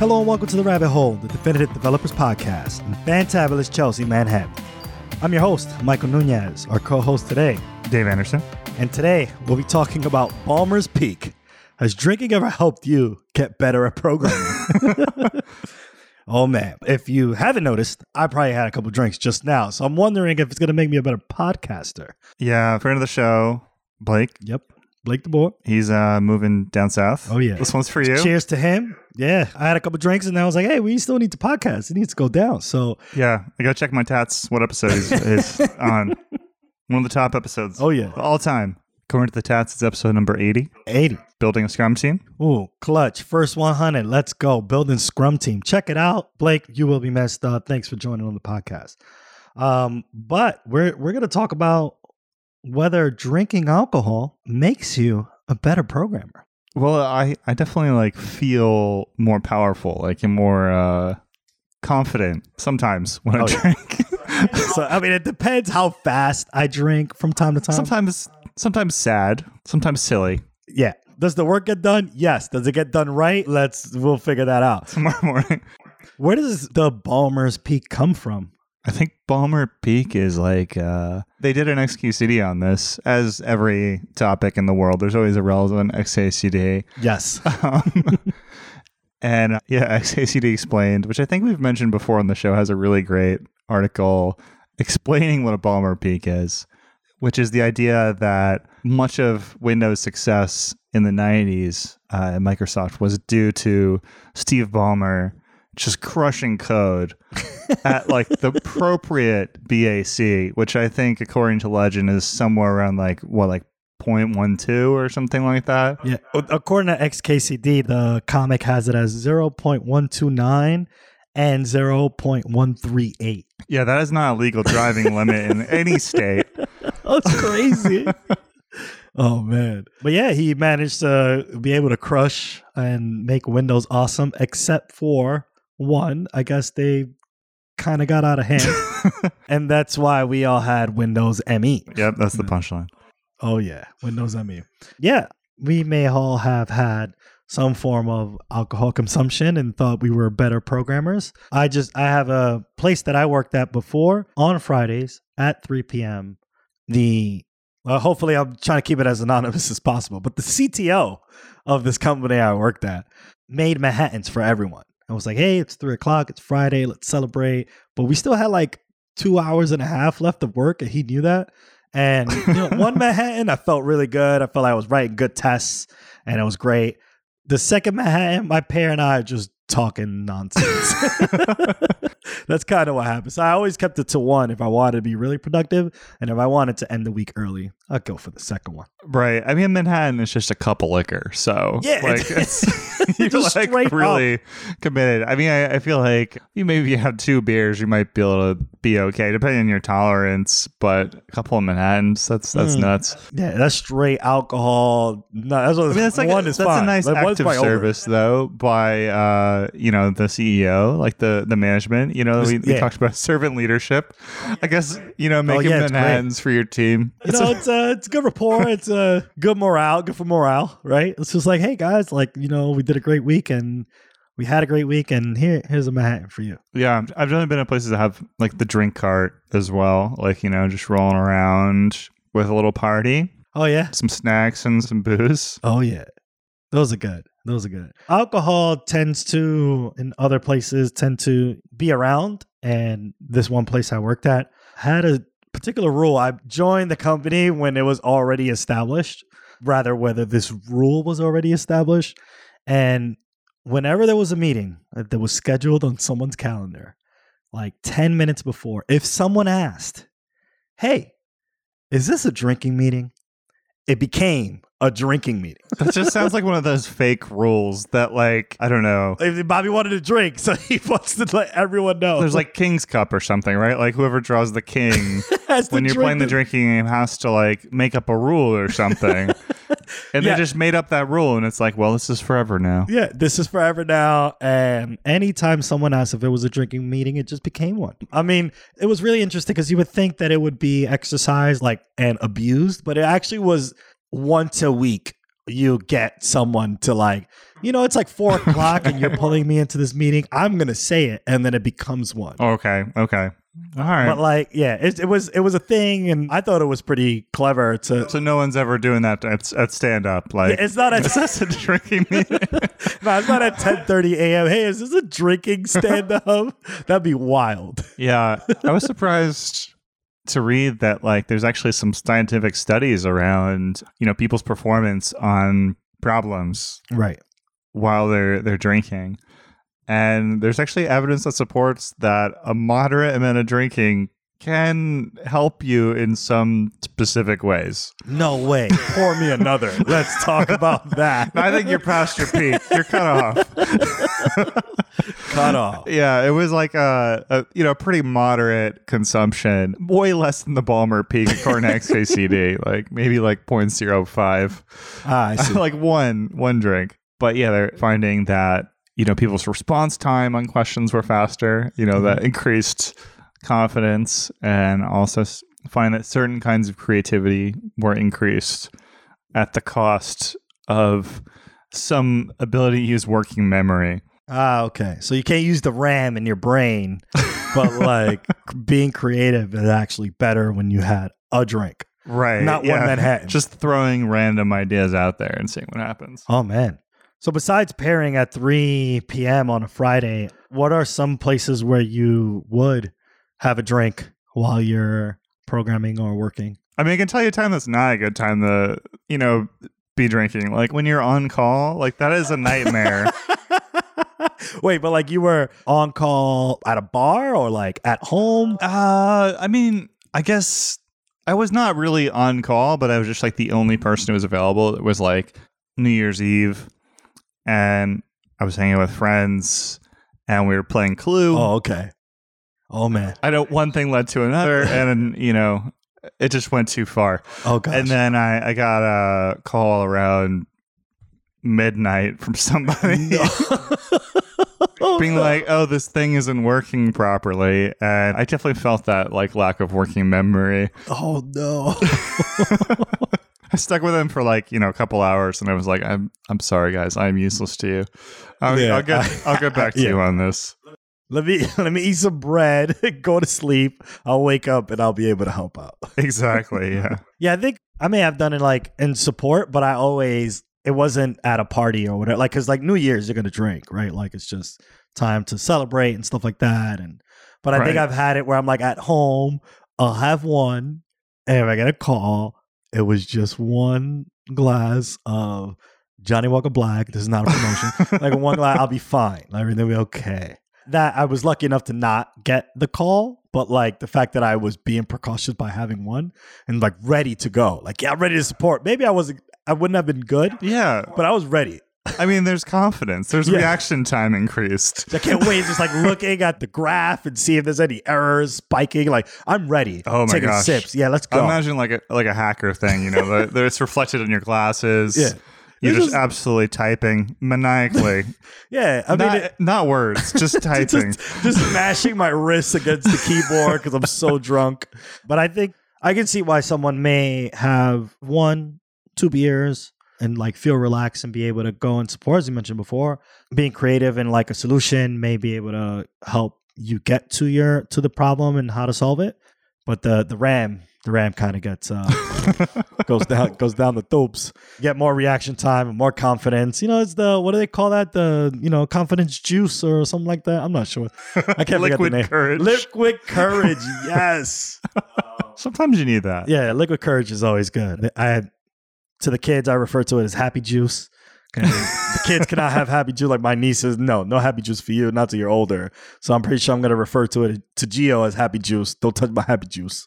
Hello and welcome to The Rabbit Hole, the Definitive Developers Podcast in fantabulous Chelsea, Manhattan. I'm your host, Michael Nunez, our co-host today. Dave Anderson. And today we'll be talking about Ballmer's Peak. Has drinking ever helped you get better at programming? oh man, if you haven't noticed, I probably had a couple drinks just now. So I'm wondering if it's going to make me a better podcaster. Yeah, friend of the show, Blake. Yep. Blake the boy. He's uh, moving down south. Oh, yeah. This one's for you. Cheers to him. Yeah. I had a couple drinks and I was like, hey, we still need to podcast. It needs to go down. So, Yeah, I gotta check my tats. What episode is, is on? One of the top episodes. oh yeah, all time. According to the tats, it's episode number 80. 80. Building a Scrum team. Ooh, clutch. First 100. Let's go. Building Scrum Team. Check it out. Blake, you will be messed up. Thanks for joining on the podcast. Um, but we're we're gonna talk about whether drinking alcohol makes you a better programmer. Well, I, I definitely like feel more powerful, like and more uh, confident sometimes when I Oh, yeah. drink. So I mean it depends how fast I drink from time to time. sometimes sometimes sad, sometimes silly. yeah. Does the work get done? Yes. Does it get done right? Let's we'll figure that out. Tomorrow morning. Where does the Ballmer's Peak come from? I think Ballmer Peak is like uh, they did an XKCD on this. As every topic in the world, there's always a relevant XKCD. Yes. Um, and uh, yeah, XKCD explained, which I think we've mentioned before on the show, has a really great article explaining what a Ballmer Peak is, which is the idea that much of Windows' success in the 90s uh, at Microsoft was due to Steve Ballmer just crushing code at like the appropriate BAC, which I think, according to legend, is somewhere around like what, like 0.12 or something like that. Yeah, according to XKCD, the comic has it as 0.129 and 0.138. Yeah, that is not a legal driving limit in any state. That's crazy. oh man. But yeah, he managed to be able to crush and make Windows awesome except for one, I guess they kind of got out of hand. and that's why we all had Windows ME. Yep, that's the punchline. Oh yeah, Windows ME. Yeah, we may all have had some form of alcohol consumption and thought we were better programmers. I just I have a place that I worked at before on Fridays at 3 p.m. The well, hopefully I'm trying to keep it as anonymous as possible, but the CTO of this company I worked at made Manhattans for everyone. I was like, hey, it's three o'clock, it's Friday, let's celebrate. But we still had like two hours and a half left of work, and he knew that. And you know, one Manhattan, I felt really good. I felt like I was writing good tests, and it was great. The second Manhattan, my pair and I just talking nonsense. That's kind of what happened. So I always kept it to one if I wanted to be really productive, and if I wanted to end the week early, I'd go for the second one. Right. I mean, Manhattan is just a cup of liquor. So, Yeah, like, it's- it's, you're just like really committed. I mean, I, I feel like you maybe you have two beers, you might be able to be okay, depending on your tolerance. But a couple of Manhattans, that's that's Mm. nuts. Yeah, that's straight alcohol. No, that's what I mean, that's like one a, is that's fine. a nice Like, active probably over. service, though, by uh, you know the CEO, like the the management. You know, we, we talked about servant leadership. I guess you know making Oh, yeah, it's. Manhattans for your team. You know, it's uh, it's good rapport. It's uh, good morale. Good for morale, right? It's just like, hey guys, like you know, we did a great week and we had a great week, and here here's a Manhattan for you. Yeah, I've definitely been at places that have like the drink cart as well, like you know, just rolling around with a little party, Oh yeah, some snacks and some booze. oh yeah, those are good. Those are good. Alcohol tends to, in other places, tend to be around, and this one place I worked at had a particular rule. I joined the company when it was already established, rather whether this rule was already established, and whenever there was a meeting that was scheduled on someone's calendar, like 10 minutes before, if someone asked, Hey, is this a drinking meeting? It became a drinking meeting. That just sounds like one of those fake rules that, like, I don't know. If Bobby wanted to drink, so he wants to let everyone know. There's like King's Cup or something, right? Like whoever draws the king when you're drink playing the drinking game has to like make up a rule or something. and Yeah. they just made up that rule and it's like, well, this is forever now. Yeah, this is forever now. And anytime someone asked if it was a drinking meeting, it just became one. I mean, it was really interesting because you would think that it would be exercised like and abused, but it actually was once a week. you get someone to like, you know, it's like four o'clock and you're pulling me into this meeting. I'm gonna say it, and then it becomes one. Okay. Okay. All right. But like, yeah, it, it was it was a thing, and I thought it was pretty clever to. so no one's ever doing that at, at stand up. Like it's not at is this a drinking meeting? no, it's not at 10:30 a.m. Hey, is this a drinking stand up? That'd be wild. yeah, I was surprised to read that like there's actually some scientific studies around you know people's performance on problems Right. while they're they're drinking. And there's actually evidence that supports that a moderate amount of drinking can help you in some specific ways. No way. Pour me another. Let's talk about that. I think you're past your peak. You're cut off. Cut off. Yeah, it was like a, a you know pretty moderate consumption, way less than the Ballmer peak according to XKCD, like maybe like 0.05, Ah, I see. like one one drink. But yeah, they're finding that you know people's response time on questions were faster. You know that increased confidence, and also find that certain kinds of creativity were increased at the cost of some ability to use working memory. Ah, okay. So you can't use the RAM in your brain, but like being creative is actually better when you had a drink. Right. Not one Manhattan. Just throwing random ideas out there and seeing what happens. Oh man. So besides pairing at 3 p.m. on a Friday, what are some places where you would have a drink while you're programming or working? I mean, I can tell you a time that's not a good time to, you know, be drinking. Like when you're on call, like that is a nightmare. Wait, but like you were on call at a bar or like at home? uh, I mean, I guess I was not really on call, but I was just like the only person who was available. It was like New Year's Eve, and I was hanging with friends, and we were playing Clue. Oh, okay. Oh man. I know one thing led to another, and you know, it just went too far. Oh gosh. And then I, I got a call around midnight from somebody Oh, being no. like, "Oh, this thing isn't working properly," and I definitely felt that like lack of working memory. oh no. I stuck with him for like you know a couple hours, and I was like, "I'm I'm sorry, guys, I'm useless to you. I'll, Yeah, I'll get I- I'll get back to yeah. you on this." Let me let me eat some bread, go to sleep. I'll wake up and I'll be able to help out. Exactly. Yeah. Yeah, I think I may have done it like in support, but I always it wasn't at a party or whatever. Like, cause like New Year's you're gonna drink, right? Like it's just time to celebrate and stuff like that. And but I think I've had it where I'm like at home, I'll have one, and if I get a call, it was just one glass of Johnnie Walker Black. This is not a promotion. like one glass, I'll be fine. Everything will be okay. That I was lucky enough to not get the call, but like the fact that I was being precautious by having one and like ready to go. Like, yeah, I'm ready to support. Maybe I wasn't I wouldn't have been good, Yeah. but I was ready. I mean, there's confidence. There's Yeah. reaction time increased. I can't wait just like looking at the graph and see if there's any errors spiking. Like, I'm ready. Oh my Taking gosh. sips. Yeah, let's go. Imagine like a like a hacker thing, you know, that that it's reflected in your glasses. Yeah. You're just absolutely typing maniacally. yeah, I mean, not, it- not words, just typing. just, just mashing my wrists against the keyboard because I'm so drunk. But I think I can see why someone may have one, two beers and like feel relaxed and be able to go and support, as you mentioned before. Being creative and like a solution may be able to help you get to your to the problem and how to solve it. But the the RAM the RAM kind of gets uh, goes down goes down the tubes. Get more reaction time and more confidence. You know, it's the what do they call that? The you know confidence juice or something like that. I'm not sure. I can't Liquid the name. Liquid courage. Liquid courage. Yes. Sometimes you need that. yeah, liquid courage is always good. I to the kids. I refer to it as happy juice. the kids cannot have happy juice like my niece nieces. No, no happy juice for you. Not till you're older. So I'm pretty sure I'm going to refer to it to Geo as happy juice. Don't touch my happy juice.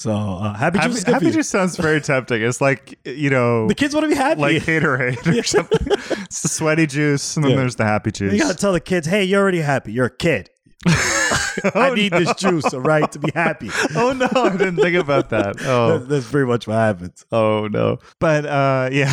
So uh, happy, Happy, juice. happy juice sounds very tempting. It's like you know, The kids want to be happy. like Haterade or Yeah. something. It's the sweaty juice, and then Yeah. there's the happy juice. You gotta tell the kids, hey, you're already happy. You're a kid. I Oh, need no. this juice, all right, to be happy. oh no, I didn't think about that. Oh, That's, that's pretty much what happens. oh no. But uh, yeah.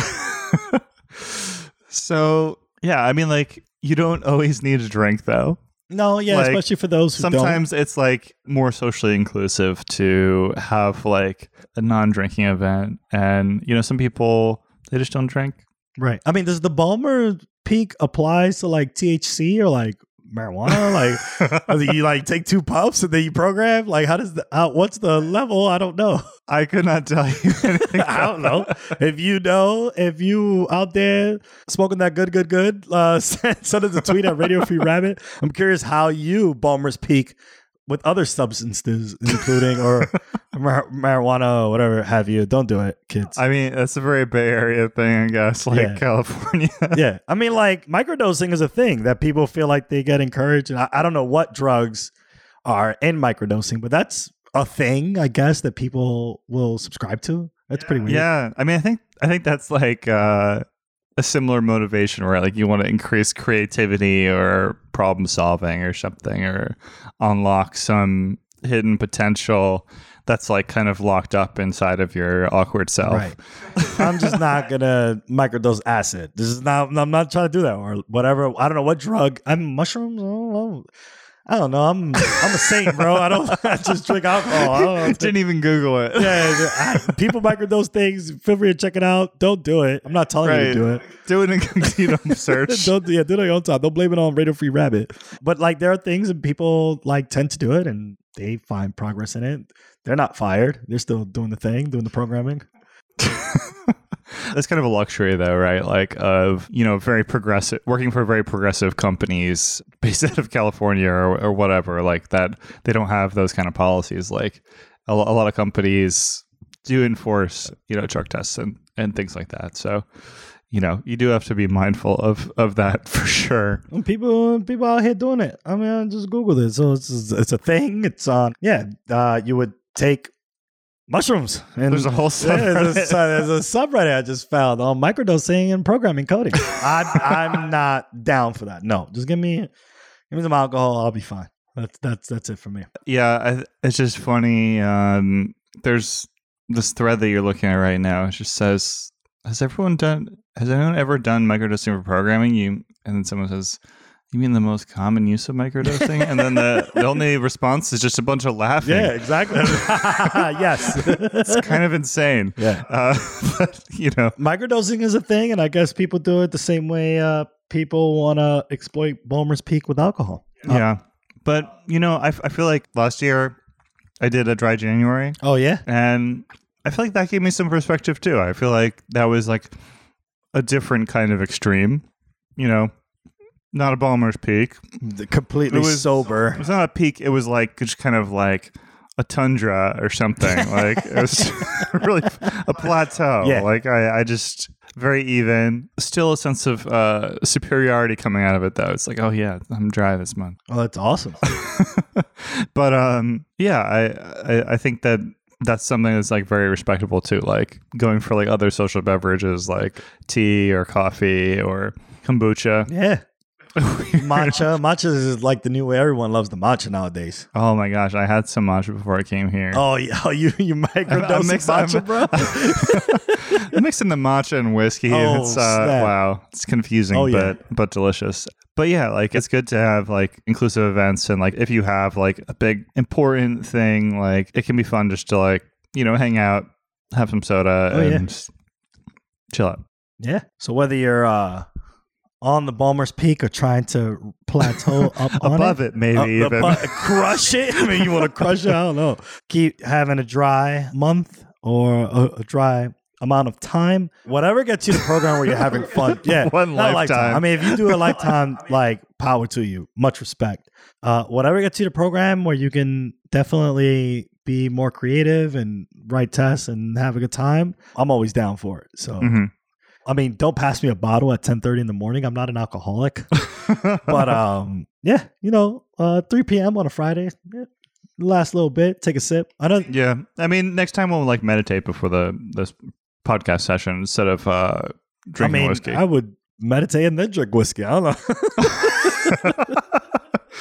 so yeah, I mean, like you don't always need a drink though. No, yeah, Like, especially for those who don't. Sometimes it's like more socially inclusive to have like a non-drinking event, and you know, some people they just don't drink. Right. I mean, does the Ballmer peak applies to like THC or like marijuana? like, you like take two puffs and then you program? Like, how does the, uh, what's the level? I don't know. I could not tell you anything. I don't know. If you know, if you out there smoking that good, good, good, uh, send, send us a tweet at Radio Free Rabbit. I'm curious how you Ballmer's peak with other substances, including or mar- marijuana or whatever have you. Don't do it, kids. I mean, that's a very Bay Area thing, I guess, like Yeah. California. yeah, I mean, like microdosing is a thing that people feel like they get encouraged, and I, I don't know what drugs are in microdosing, but that's a thing, I guess, that people will subscribe to. That's pretty weird. Yeah, I mean, I think I think that's like uh, a similar motivation, where like you want to increase creativity or problem solving or something, or unlock some hidden potential that's like kind of locked up inside of your awkward self. Right. I'm just not gonna microdose acid. This is not. I'm not trying to do that or whatever. I don't know what drug. I'm mushrooms. I don't know. I don't know. I'm I'm a saint, bro. I don't. I just drink alcohol. I don't know. Didn't even Google it. Yeah, I, people microdose things. Feel free to check it out. Don't do it. I'm not telling you to do it. Do an incognito search. Don't yeah, do it on your own time. Don't blame it on Radio Free Rabbit. But like there are things and people like tend to do it and they find progress in it. They're not fired. They're still doing the thing, doing the programming. That's kind of a luxury, though, right? Like, of you know, very progressive, working for very progressive companies based out of California or, or whatever. Like that, they don't have those kind of policies. Like a, a lot of companies do enforce, you know, drug tests and and things like that. So, you know, you do have to be mindful of of that for sure. And people people out here doing it. I mean, I just Googled it. So it's it's a thing. It's on. Yeah, uh, you would take mushrooms. And There's a whole Yeah, there's, a, subreddit. there's a subreddit I just found on microdosing and programming coding. I, I'm not down for that. No, just give me give me some alcohol. I'll be fine. That's that's that's it for me. Yeah, I, it's just funny. Um, there's this thread that you're looking at right now. It just says, "Has everyone done? Has anyone ever done microdosing for programming?" You and then someone says, "You mean the most common use of microdosing?" and then the, the only response is just a bunch of laughing. Yeah, exactly. yes. it's kind of insane. yeah. Uh, but you know, Microdosing is a thing, and I guess people do it the same way uh, people want to exploit Ballmer's Peak with alcohol. Uh, yeah. But you know, I, f- I feel like last year I did a dry January. Oh yeah. And I feel like that gave me some perspective too. I feel like that was like a different kind of extreme, you know, not a Ballmer's peak. Completely It was- sober. It was not a peak. It was like just kind of like a tundra or something. like it was really a plateau. Yeah. Like I, I just very even. Still a sense of uh, superiority coming out of it though. It's like, oh yeah, I'm dry this month. Oh, that's awesome. but um, yeah, I, I I think that that's something that's like very respectable too. Like going for like other social beverages like tea or coffee or kombucha. Yeah. matcha. Matcha is like the new way. Everyone loves the matcha nowadays. Oh my gosh, I had some matcha before I came here. Oh yeah, oh, you you microdose matcha, bro. I'm mixing the matcha and whiskey. Oh, it's uh, wow, it's confusing, Oh, yeah. but but delicious. But yeah, like it's good to have like inclusive events, and like if you have like a big important thing, like it can be fun just to like you know hang out, have some soda, Oh, and yeah. chill out. yeah. So whether you're uh, on the Ballmer's Peak or trying to plateau up on Above it, it, maybe even. uh, crush it. I mean, you want to crush it? I don't know. Keep having a dry month or a, a dry amount of time. Whatever gets you the program where you're having fun. Yeah, One not lifetime. I mean, if you do a lifetime, like power to you. Much respect. Uh, whatever gets you the program where you can definitely be more creative and write tests and have a good time. I'm always down for it. So. Mhm. I mean, don't pass me a bottle at 10:30 in the morning. I'm not an alcoholic but um yeah you know uh 3 p.m on a friday yeah, last little bit take a sip i don't yeah, I mean, next time we'll like meditate before the this podcast session instead of uh, i mean whiskey. i would meditate and then drink whiskey i don't know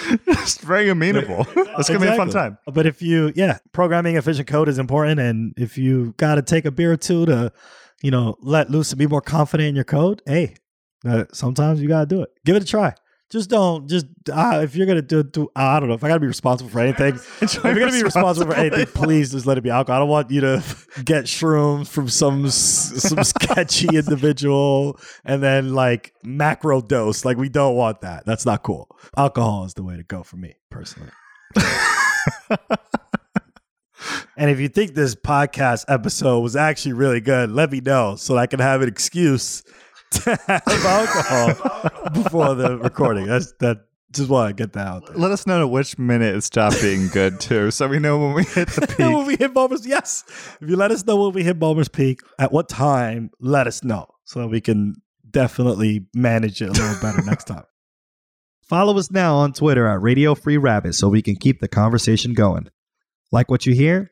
It's very amenable. It's gonna be a fun time. but if you yeah programming efficient code is important and if you got to take a beer or two to you know let loose and be more confident in your code hey uh, sometimes you got to do it give it a try just don't. Just uh, if you're gonna do, do uh, I don't know if I gotta be responsible for anything. if you're gonna be responsible for anything, please just let it be alcohol. I don't want you to get shrooms from some some sketchy individual and then like macro dose. Like we don't want that. That's not cool. Alcohol is the way to go for me personally. And if you think this podcast episode was actually really good, let me know so I can have an excuse to have alcohol before the recording. That's that. Just want to get that out there. Let us know at which minute it stopped being good too, so we know when we hit the peak. when we hit Ballmer's, yes. If you let us know when we hit Ballmer's peak, at what time, let us know so we can definitely manage it a little better next time. Follow us now on Twitter at Radio Free Rabbit so we can keep the conversation going. Like what you hear?